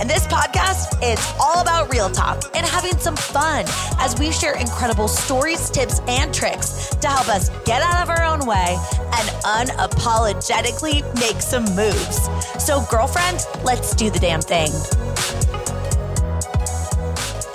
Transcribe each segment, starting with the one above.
And this podcast is all about real talk and having some fun as we share incredible stories, tips, and tricks to help us get out of our own way and unapologetically make some moves. So, girlfriend, let's do the damn thing.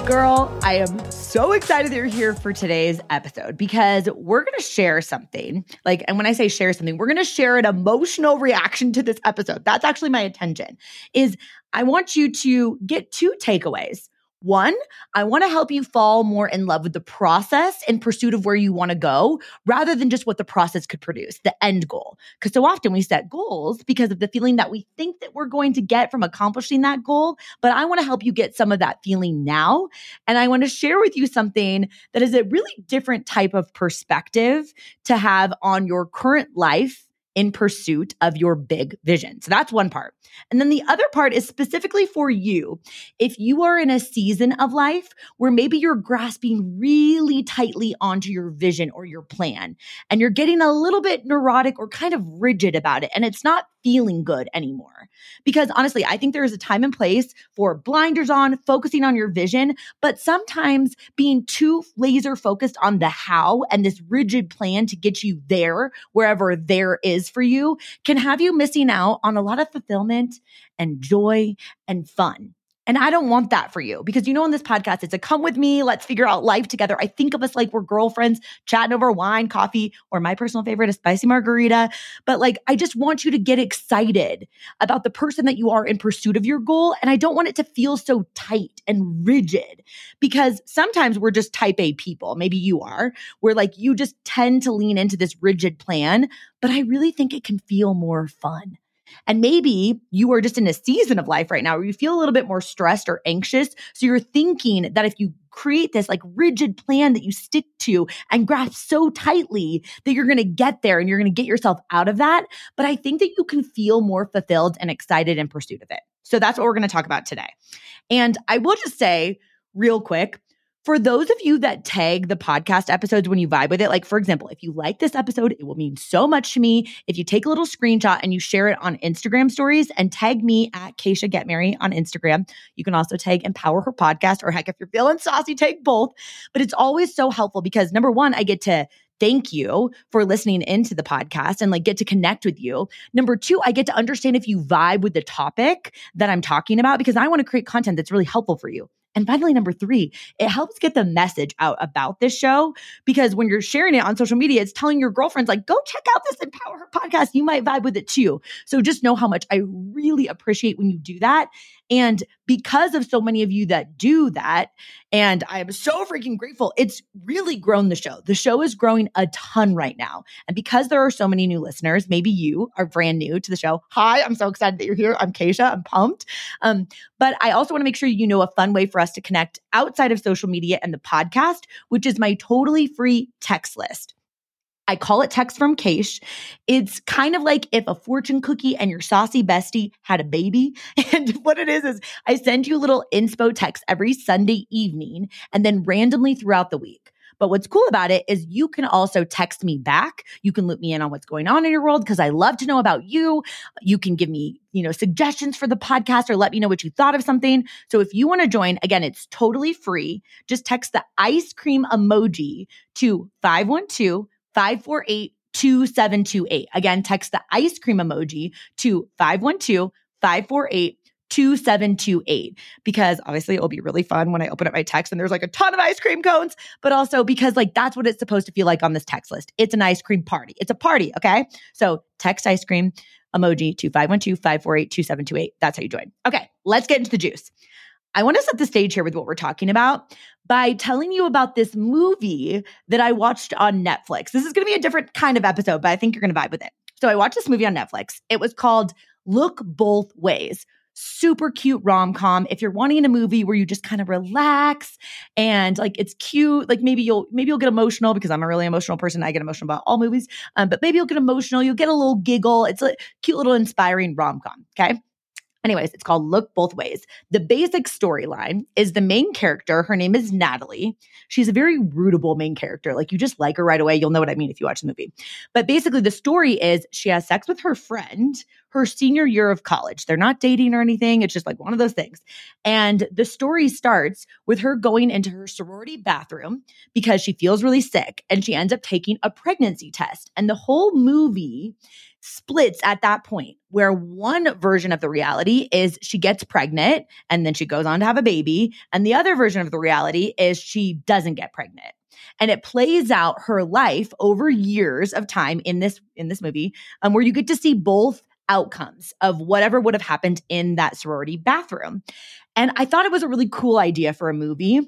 Girl, I am so excited that you're here for today's episode because we're going to share something. Like, and when I say share something, we're going to share an emotional reaction to this episode. That's actually my intention. Is I want you to get two takeaways. One, I want to help you fall more in love with the process in pursuit of where you want to go rather than just what the process could produce, the end goal. Because so often we set goals because of the feeling that we think that we're going to get from accomplishing that goal. But I want to help you get some of that feeling now. And I want to share with you something that is a really different type of perspective to have on your current life in pursuit of your big vision. So that's one part. And then the other part is specifically for you. If you are in a season of life where maybe you're grasping really tightly onto your vision or your plan and you're getting a little bit neurotic or kind of rigid about it and it's not feeling good anymore. Because honestly, I think there is a time and place for blinders on, focusing on your vision, but sometimes being too laser focused on the how and this rigid plan to get you there, wherever there is for you, can have you missing out on a lot of fulfillment and joy and fun. And I don't want that for you because you know, on this podcast, it's a come with me, let's figure out life together. I think of us like we're girlfriends chatting over wine, coffee, or my personal favorite, a spicy margarita. But like, I just want you to get excited about the person that you are in pursuit of your goal. And I don't want it to feel so tight and rigid because sometimes we're just type A people. Maybe you are, where like you just tend to lean into this rigid plan. But I really think it can feel more fun. And maybe you are just in a season of life right now where you feel a little bit more stressed or anxious. So you're thinking that if you create this like rigid plan that you stick to and grasp so tightly that you're going to get there and you're going to get yourself out of that. But I think that you can feel more fulfilled and excited in pursuit of it. So that's what we're going to talk about today. And I will just say real quick, for those of you that tag the podcast episodes when you vibe with it, like for example, if you like this episode, it will mean so much to me. If you take a little screenshot and you share it on Instagram stories and tag me at Keisha Get Marry on Instagram. You can also tag Empower Her Podcast, or heck, if you're feeling saucy, take both. But it's always so helpful because number one, I get to thank you for listening into the podcast and like get to connect with you. Number two, I get to understand if you vibe with the topic that I'm talking about because I want to create content that's really helpful for you. And finally, number three, it helps get the message out about this show because when you're sharing it on social media, it's telling your girlfriends, like, go check out this Empower Her podcast. You might vibe with it too. So just know how much I really appreciate when you do that. And because of so many of you that do that, and I am so freaking grateful, it's really grown the show. The show is growing a ton right now. And because there are so many new listeners, maybe you are brand new to the show. Hi, I'm so excited that you're here. I'm Keisha. I'm pumped. Um, but I also want to make sure you know a fun way for us to connect outside of social media and the podcast, which is my totally free text list. I call it text from Keish. It's kind of like if a fortune cookie and your saucy bestie had a baby. And what it is is I send you little inspo text every Sunday evening and then randomly throughout the week. But what's cool about it is you can also text me back. You can loop me in on what's going on in your world because I love to know about you. You can give me, you know, suggestions for the podcast or let me know what you thought of something. So if you want to join, again, it's totally free. Just text the ice cream emoji to 512 548 2728. Again, text the ice cream emoji to 512 548 2728 because obviously it will be really fun when I open up my text and there's like a ton of ice cream cones, but also because like that's what it's supposed to feel like on this text list. It's an ice cream party. It's a party. Okay. So text ice cream emoji to 512 548 2728. That's how you join. Okay. Let's get into the juice. I want to set the stage here with what we're talking about by telling you about this movie that I watched on Netflix. This is going to be a different kind of episode, but I think you're going to vibe with it. So I watched this movie on Netflix. It was called Look Both Ways. Super cute rom com. If you're wanting a movie where you just kind of relax and like it's cute, like maybe you'll maybe you'll get emotional because I'm a really emotional person. I get emotional about all movies, um, but maybe you'll get emotional. You'll get a little giggle. It's a cute little inspiring rom com. Okay. Anyways, it's called Look Both Ways. The basic storyline is the main character, her name is Natalie. She's a very rootable main character. Like you just like her right away. You'll know what I mean if you watch the movie. But basically, the story is she has sex with her friend her senior year of college. They're not dating or anything. It's just like one of those things. And the story starts with her going into her sorority bathroom because she feels really sick and she ends up taking a pregnancy test. And the whole movie splits at that point where one version of the reality is she gets pregnant and then she goes on to have a baby and the other version of the reality is she doesn't get pregnant and it plays out her life over years of time in this in this movie um, where you get to see both outcomes of whatever would have happened in that sorority bathroom. And I thought it was a really cool idea for a movie,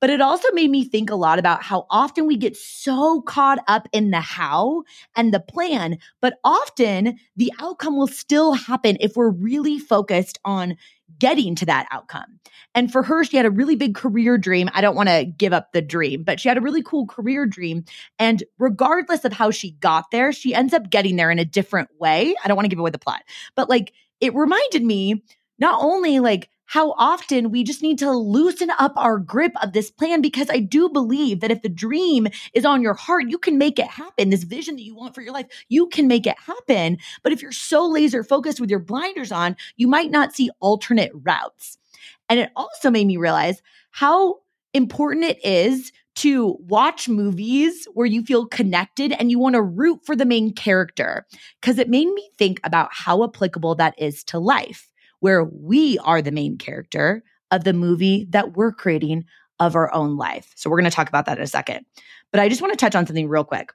but it also made me think a lot about how often we get so caught up in the how and the plan, but often the outcome will still happen if we're really focused on getting to that outcome. And for her, she had a really big career dream. I don't want to give up the dream, but she had a really cool career dream. And regardless of how she got there, she ends up getting there in a different way. I don't want to give away the plot, but like it reminded me not only like how often we just need to loosen up our grip of this plan because I do believe that if the dream is on your heart, you can make it happen. This vision that you want for your life, you can make it happen. But if you're so laser focused with your blinders on, you might not see alternate routes. And it also made me realize how important it is to watch movies where you feel connected and you want to root for the main character. Because it made me think about how applicable that is to life where we are the main character of the movie that we're creating of our own life. So we're going to talk about that in a second. But I just want to touch on something real quick.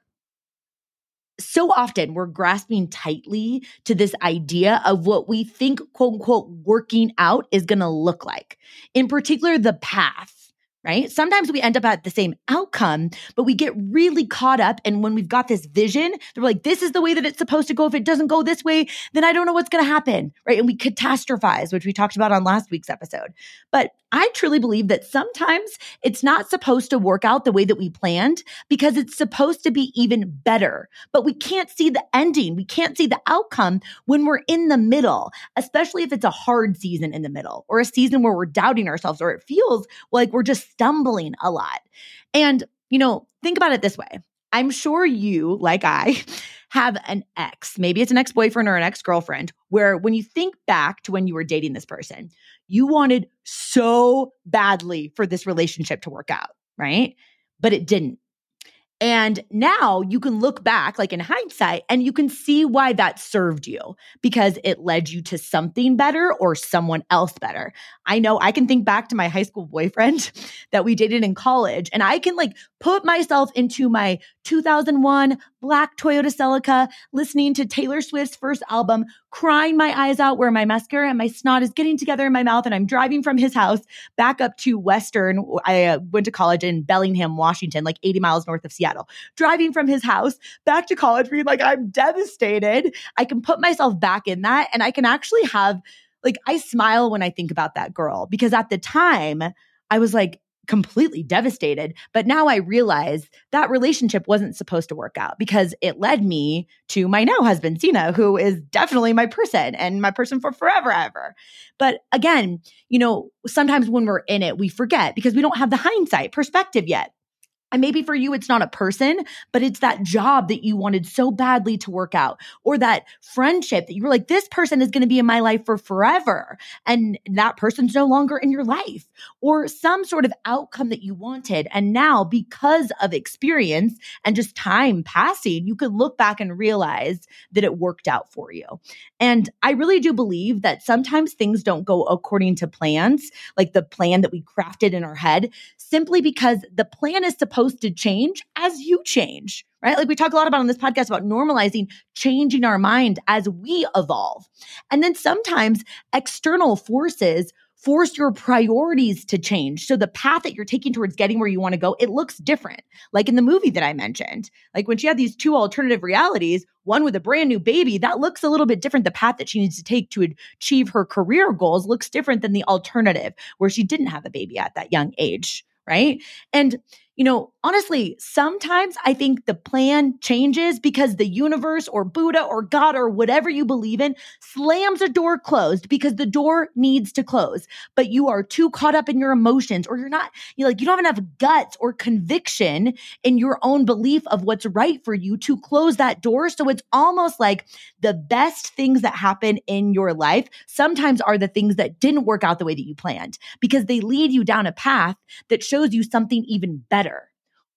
So often we're grasping tightly to this idea of what we think, quote unquote, working out is going to look like. In particular, the path right? Sometimes we end up at the same outcome, but we get really caught up. And when we've got this vision, they're like, this is the way that it's supposed to go. If it doesn't go this way, then I don't know what's going to happen, right? And we catastrophize, which we talked about on last week's episode. But I truly believe that sometimes it's not supposed to work out the way that we planned because it's supposed to be even better. But we can't see the ending. We can't see the outcome when we're in the middle, especially if it's a hard season in the middle or a season where we're doubting ourselves or it feels like we're just stumbling a lot. And, you know, think about it this way. I'm sure you, like I, have an ex, maybe it's an ex boyfriend or an ex girlfriend, where when you think back to when you were dating this person, you wanted so badly for this relationship to work out, right? But it didn't. And now you can look back, like in hindsight, and you can see why that served you because it led you to something better or someone else better. I know I can think back to my high school boyfriend that we dated in college, and I can like put myself into my 2001 black Toyota Celica, listening to Taylor Swift's first album, crying my eyes out where my mascara and my snot is getting together in my mouth. And I'm driving from his house back up to Western. I uh, went to college in Bellingham, Washington, like 80 miles north of Seattle. Driving from his house back to college, being like, I'm devastated. I can put myself back in that and I can actually have, like, I smile when I think about that girl because at the time, I was like, completely devastated. But now I realize that relationship wasn't supposed to work out because it led me to my now husband, Sina, who is definitely my person and my person for forever, ever. But again, you know, sometimes when we're in it, we forget because we don't have the hindsight perspective yet. And maybe for you, it's not a person, but it's that job that you wanted so badly to work out, or that friendship that you were like, this person is going to be in my life for forever. And that person's no longer in your life, or some sort of outcome that you wanted. And now, because of experience and just time passing, you could look back and realize that it worked out for you. And I really do believe that sometimes things don't go according to plans, like the plan that we crafted in our head, simply because the plan is supposed to change as you change, right? Like we talk a lot about on this podcast about normalizing changing our mind as we evolve. And then sometimes external forces force your priorities to change. So the path that you're taking towards getting where you want to go, it looks different. Like in the movie that I mentioned, like when she had these two alternative realities, one with a brand new baby, that looks a little bit different. The path that she needs to take to achieve her career goals looks different than the alternative where she didn't have a baby at that young age. Right. And you know, honestly, sometimes I think the plan changes because the universe or Buddha or God or whatever you believe in slams a door closed because the door needs to close. But you are too caught up in your emotions or you're not, you like, you don't have enough guts or conviction in your own belief of what's right for you to close that door. So it's almost like the best things that happen in your life sometimes are the things that didn't work out the way that you planned because they lead you down a path that shows you something even better better.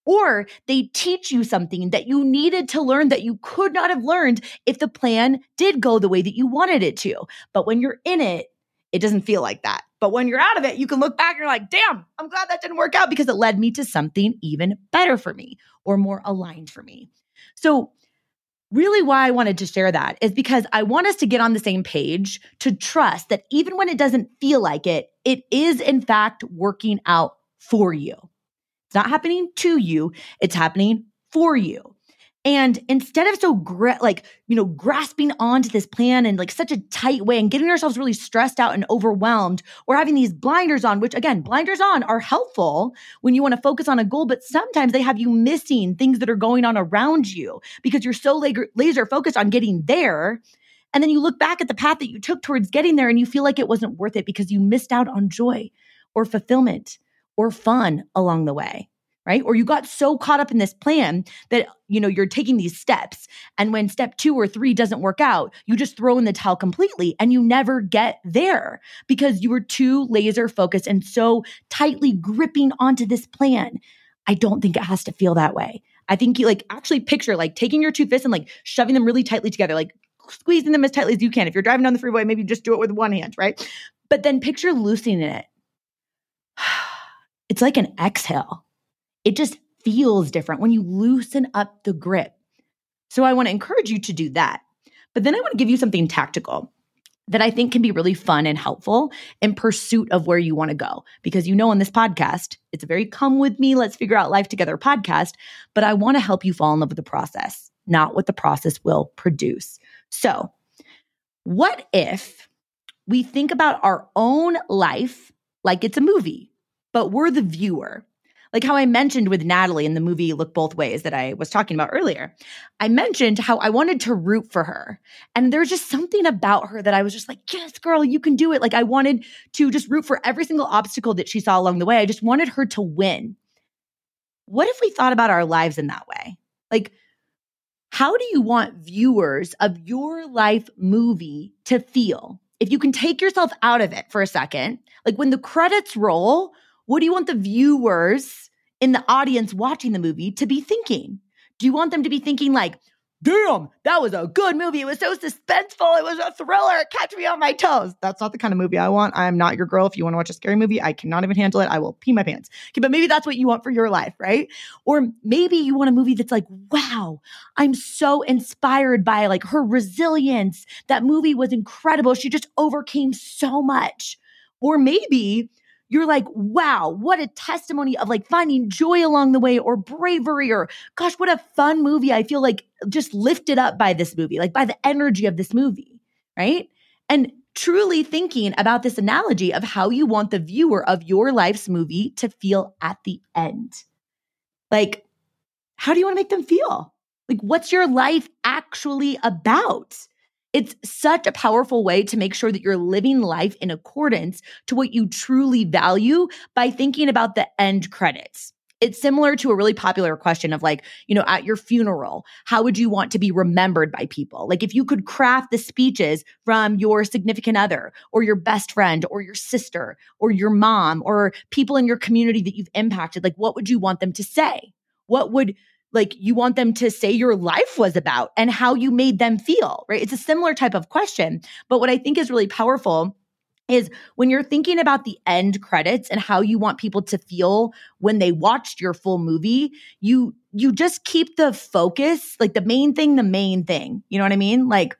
Or they teach you something that you needed to learn that you could not have learned if the plan did go the way that you wanted it to. But when you're in it, it doesn't feel like that. But when you're out of it, you can look back and you're like, damn, I'm glad that didn't work out because it led me to something even better for me or more aligned for me. So, really, why I wanted to share that is because I want us to get on the same page to trust that even when it doesn't feel like it, it is in fact working out for you. It's not happening to you, it's happening for you. And instead of so gra- like, you know, grasping onto this plan in like such a tight way and getting ourselves really stressed out and overwhelmed or having these blinders on, which again, blinders on are helpful when you want to focus on a goal, but sometimes they have you missing things that are going on around you because you're so laser focused on getting there. And then you look back at the path that you took towards getting there and you feel like it wasn't worth it because you missed out on joy or fulfillment or fun along the way right? Or you got so caught up in this plan that you know you're taking these steps and when step 2 or 3 doesn't work out you just throw in the towel completely and you never get there because you were too laser focused and so tightly gripping onto this plan. I don't think it has to feel that way. I think you like actually picture like taking your two fists and like shoving them really tightly together like squeezing them as tightly as you can. If you're driving down the freeway maybe just do it with one hand right? But then picture loosening it it's like an exhale. It just feels different when you loosen up the grip. So I want to encourage you to do that. But then I want to give you something tactical that I think can be really fun and helpful in pursuit of where you want to go. Because you know, on this podcast, it's a very come with me, let's figure out life together podcast. But I want to help you fall in love with the process, not what the process will produce. So, what if we think about our own life like it's a movie? But we're the viewer. Like how I mentioned with Natalie in the movie Look Both Ways that I was talking about earlier. I mentioned how I wanted to root for her. And there's just something about her that I was just like, yes, girl, you can do it. Like I wanted to just root for every single obstacle that she saw along the way. I just wanted her to win. What if we thought about our lives in that way? Like, how do you want viewers of your life movie to feel? If you can take yourself out of it for a second, like when the credits roll, what do you want the viewers in the audience watching the movie to be thinking? Do you want them to be thinking like, damn, that was a good movie. It was so suspenseful. It was a thriller. It kept me on my toes. That's not the kind of movie I want. I am not your girl. If you want to watch a scary movie, I cannot even handle it. I will pee my pants. Okay, but maybe that's what you want for your life, right? Or maybe you want a movie that's like, wow, I'm so inspired by like her resilience. That movie was incredible. She just overcame so much. Or maybe you're like, wow, what a testimony of like finding joy along the way or bravery or gosh, what a fun movie. I feel like just lifted up by this movie, like by the energy of this movie, right? And truly thinking about this analogy of how you want the viewer of your life's movie to feel at the end. Like, how do you want to make them feel? Like, what's your life actually about? It's such a powerful way to make sure that you're living life in accordance to what you truly value by thinking about the end credits. It's similar to a really popular question of like, you know, at your funeral, how would you want to be remembered by people? Like if you could craft the speeches from your significant other or your best friend or your sister or your mom or people in your community that you've impacted, like what would you want them to say? What would like you want them to say your life was about and how you made them feel, right? It's a similar type of question. But what I think is really powerful is when you're thinking about the end credits and how you want people to feel when they watched your full movie, you you just keep the focus, like the main thing, the main thing. You know what I mean? Like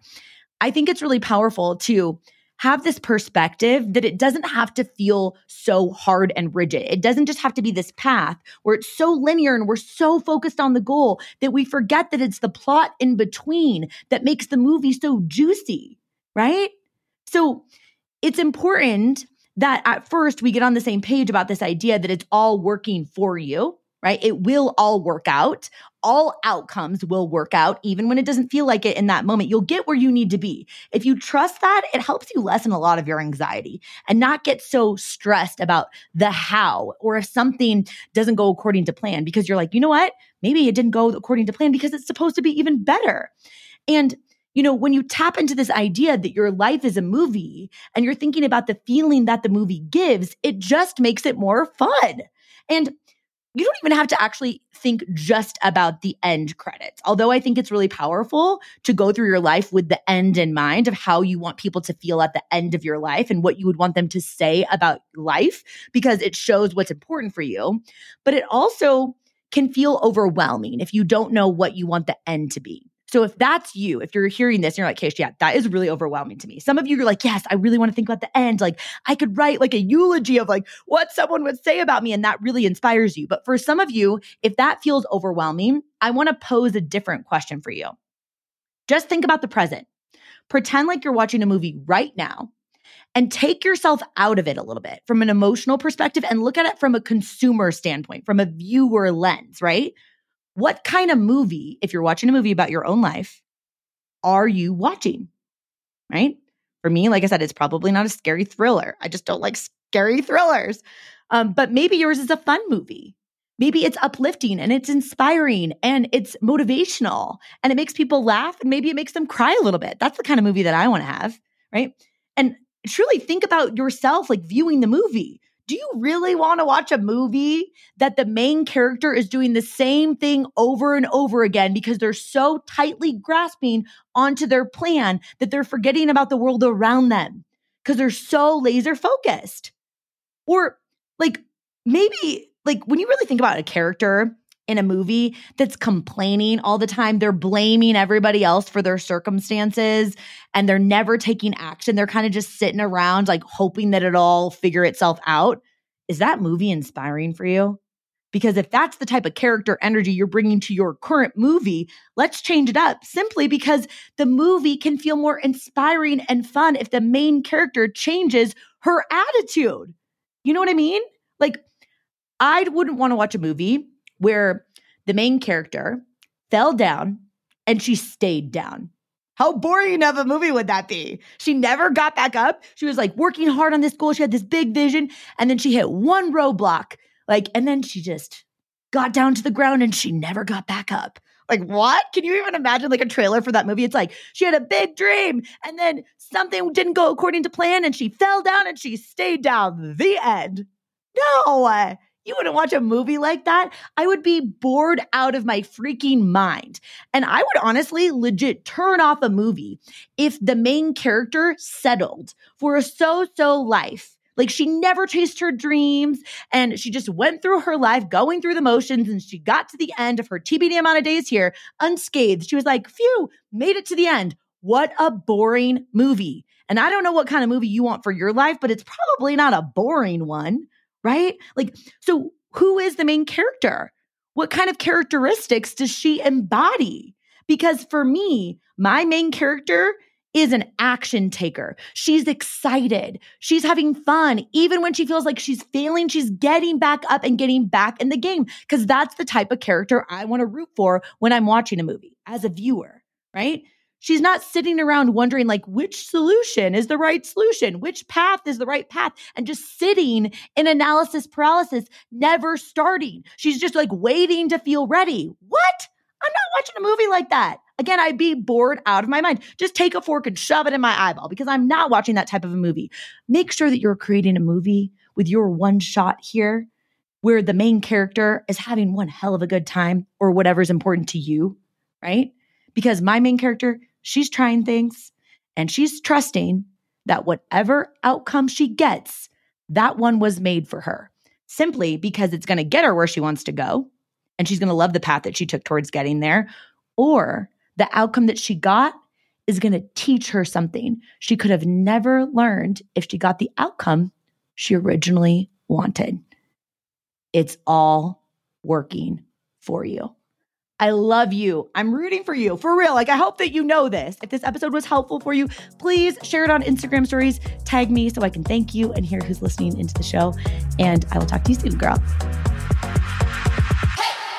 I think it's really powerful to have this perspective that it doesn't have to feel so hard and rigid. It doesn't just have to be this path where it's so linear and we're so focused on the goal that we forget that it's the plot in between that makes the movie so juicy, right? So it's important that at first we get on the same page about this idea that it's all working for you right? It will all work out. All outcomes will work out, even when it doesn't feel like it in that moment. You'll get where you need to be. If you trust that, it helps you lessen a lot of your anxiety and not get so stressed about the how or if something doesn't go according to plan because you're like, you know what? Maybe it didn't go according to plan because it's supposed to be even better. And you know, when you tap into this idea that your life is a movie and you're thinking about the feeling that the movie gives, it just makes it more fun. And you don't even have to actually think just about the end credits. Although I think it's really powerful to go through your life with the end in mind of how you want people to feel at the end of your life and what you would want them to say about life because it shows what's important for you. But it also can feel overwhelming if you don't know what you want the end to be. So if that's you, if you're hearing this and you're like, Keish, yeah, that is really overwhelming to me. Some of you are like, yes, I really want to think about the end. Like I could write like a eulogy of like what someone would say about me. And that really inspires you. But for some of you, if that feels overwhelming, I want to pose a different question for you. Just think about the present. Pretend like you're watching a movie right now and take yourself out of it a little bit from an emotional perspective and look at it from a consumer standpoint, from a viewer lens, right? What kind of movie, if you're watching a movie about your own life, are you watching? Right? For me, like I said, it's probably not a scary thriller. I just don't like scary thrillers. Um, but maybe yours is a fun movie. Maybe it's uplifting and it's inspiring and it's motivational and it makes people laugh and maybe it makes them cry a little bit. That's the kind of movie that I want to have. Right. And truly think about yourself like viewing the movie do you really want to watch a movie that the main character is doing the same thing over and over again because they're so tightly grasping onto their plan that they're forgetting about the world around them because they're so laser focused? Or like maybe like when you really think about a character in a movie that's complaining all the time. They're blaming everybody else for their circumstances and they're never taking action. They're kind of just sitting around, like hoping that it all figure itself out. Is that movie inspiring for you? Because if that's the type of character energy you're bringing to your current movie, let's change it up simply because the movie can feel more inspiring and fun if the main character changes her attitude. You know what I mean? Like, I wouldn't want to watch a movie where the main character fell down and she stayed down. How boring of a movie would that be? She never got back up. She was like working hard on this goal. She had this big vision. And then she hit one roadblock. Like, and then she just got down to the ground and she never got back up. Like, what? Can you even imagine like a trailer for that movie? It's like she had a big dream and then something didn't go according to plan and she fell down and she stayed down. The end. No, you wouldn't watch a movie like that. I would be bored out of my freaking mind. And I would honestly legit turn off a movie if the main character settled for a so so life. Like she never chased her dreams and she just went through her life going through the motions and she got to the end of her TBD amount of days here unscathed. She was like, phew, made it to the end. What a boring movie. And I don't know what kind of movie you want for your life, but it's probably not a boring one right? Like, so who is the main character? What kind of characteristics does she embody? Because for me, my main character is an action taker. She's excited. She's having fun. Even when she feels like she's failing, she's getting back up and getting back in the game because that's the type of character I want to root for when I'm watching a movie as a viewer, right? She's not sitting around wondering, like, which solution is the right solution? Which path is the right path? And just sitting in analysis paralysis, never starting. She's just like waiting to feel ready. What? I'm not watching a movie like that. Again, I'd be bored out of my mind. Just take a fork and shove it in my eyeball because I'm not watching that type of a movie. Make sure that you're creating a movie with your one shot here where the main character is having one hell of a good time or whatever's important to you, right? Because my main character, she's trying things and she's trusting that whatever outcome she gets, that one was made for her simply because it's going to get her where she wants to go and she's going to love the path that she took towards getting there or the outcome that she got is going to teach her something she could have never learned if she got the outcome she originally wanted. It's all working for you. I love you. I'm rooting for you for real. Like, I hope that you know this. If this episode was helpful for you, please share it on Instagram stories, tag me so I can thank you and hear who's listening into the show. And I will talk to you soon, girl.